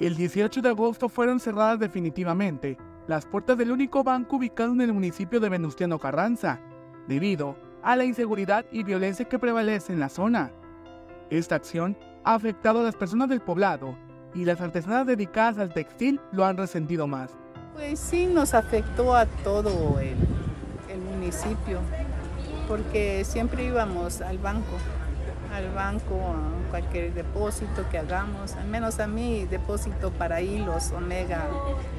El 18 de agosto fueron cerradas definitivamente las puertas del único banco ubicado en el municipio de Venustiano Carranza, debido a la inseguridad y violencia que prevalece en la zona. Esta acción ha afectado a las personas del poblado y las artesanas dedicadas al textil lo han resentido más. Pues sí, nos afectó a todo el, el municipio, porque siempre íbamos al banco, al banco, a cualquier depósito que hagamos, al menos a mí, depósito para hilos, omega,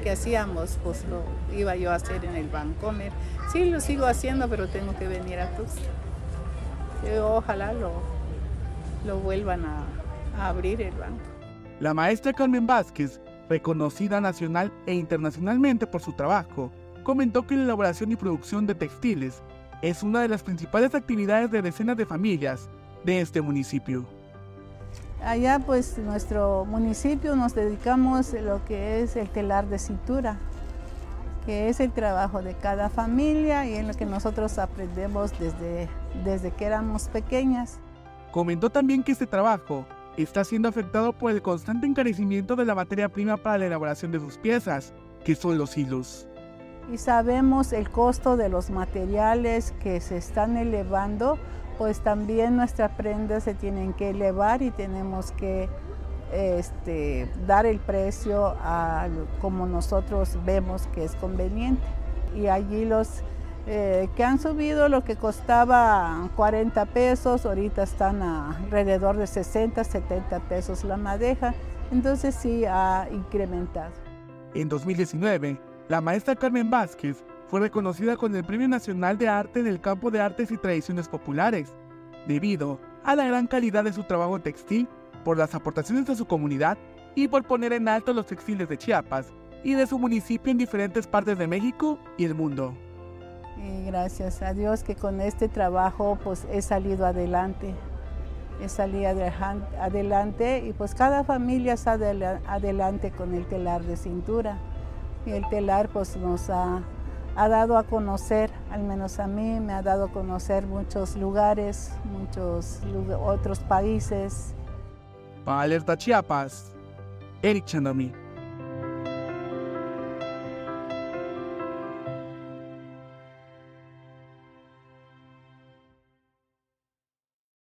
que hacíamos, pues lo iba yo a hacer en el Bancomer. Sí, lo sigo haciendo, pero tengo que venir a Tuxtla. Ojalá lo, lo vuelvan a, a abrir el banco. La maestra Carmen Vázquez, reconocida nacional e internacionalmente por su trabajo, comentó que la elaboración y producción de textiles es una de las principales actividades de decenas de familias de este municipio. Allá pues nuestro municipio nos dedicamos a lo que es el telar de cintura, que es el trabajo de cada familia y en lo que nosotros aprendemos desde, desde que éramos pequeñas. Comentó también que este trabajo está siendo afectado por el constante encarecimiento de la materia prima para la elaboración de sus piezas, que son los hilos. Y sabemos el costo de los materiales que se están elevando, pues también nuestras prendas se tienen que elevar y tenemos que este, dar el precio como nosotros vemos que es conveniente. Y allí los eh, que han subido lo que costaba 40 pesos, ahorita están a alrededor de 60, 70 pesos la madeja, entonces sí ha incrementado. En 2019, la maestra Carmen Vázquez fue reconocida con el Premio Nacional de Arte en el campo de artes y tradiciones populares, debido a la gran calidad de su trabajo textil, por las aportaciones de su comunidad y por poner en alto los textiles de Chiapas y de su municipio en diferentes partes de México y el mundo. Y gracias a Dios que con este trabajo pues he salido adelante. He salido adelante y pues cada familia sale adelante con el telar de cintura. Y el telar pues nos ha, ha dado a conocer, al menos a mí, me ha dado a conocer muchos lugares, muchos otros países. Para Alerta Chiapas, Eric Chandomí.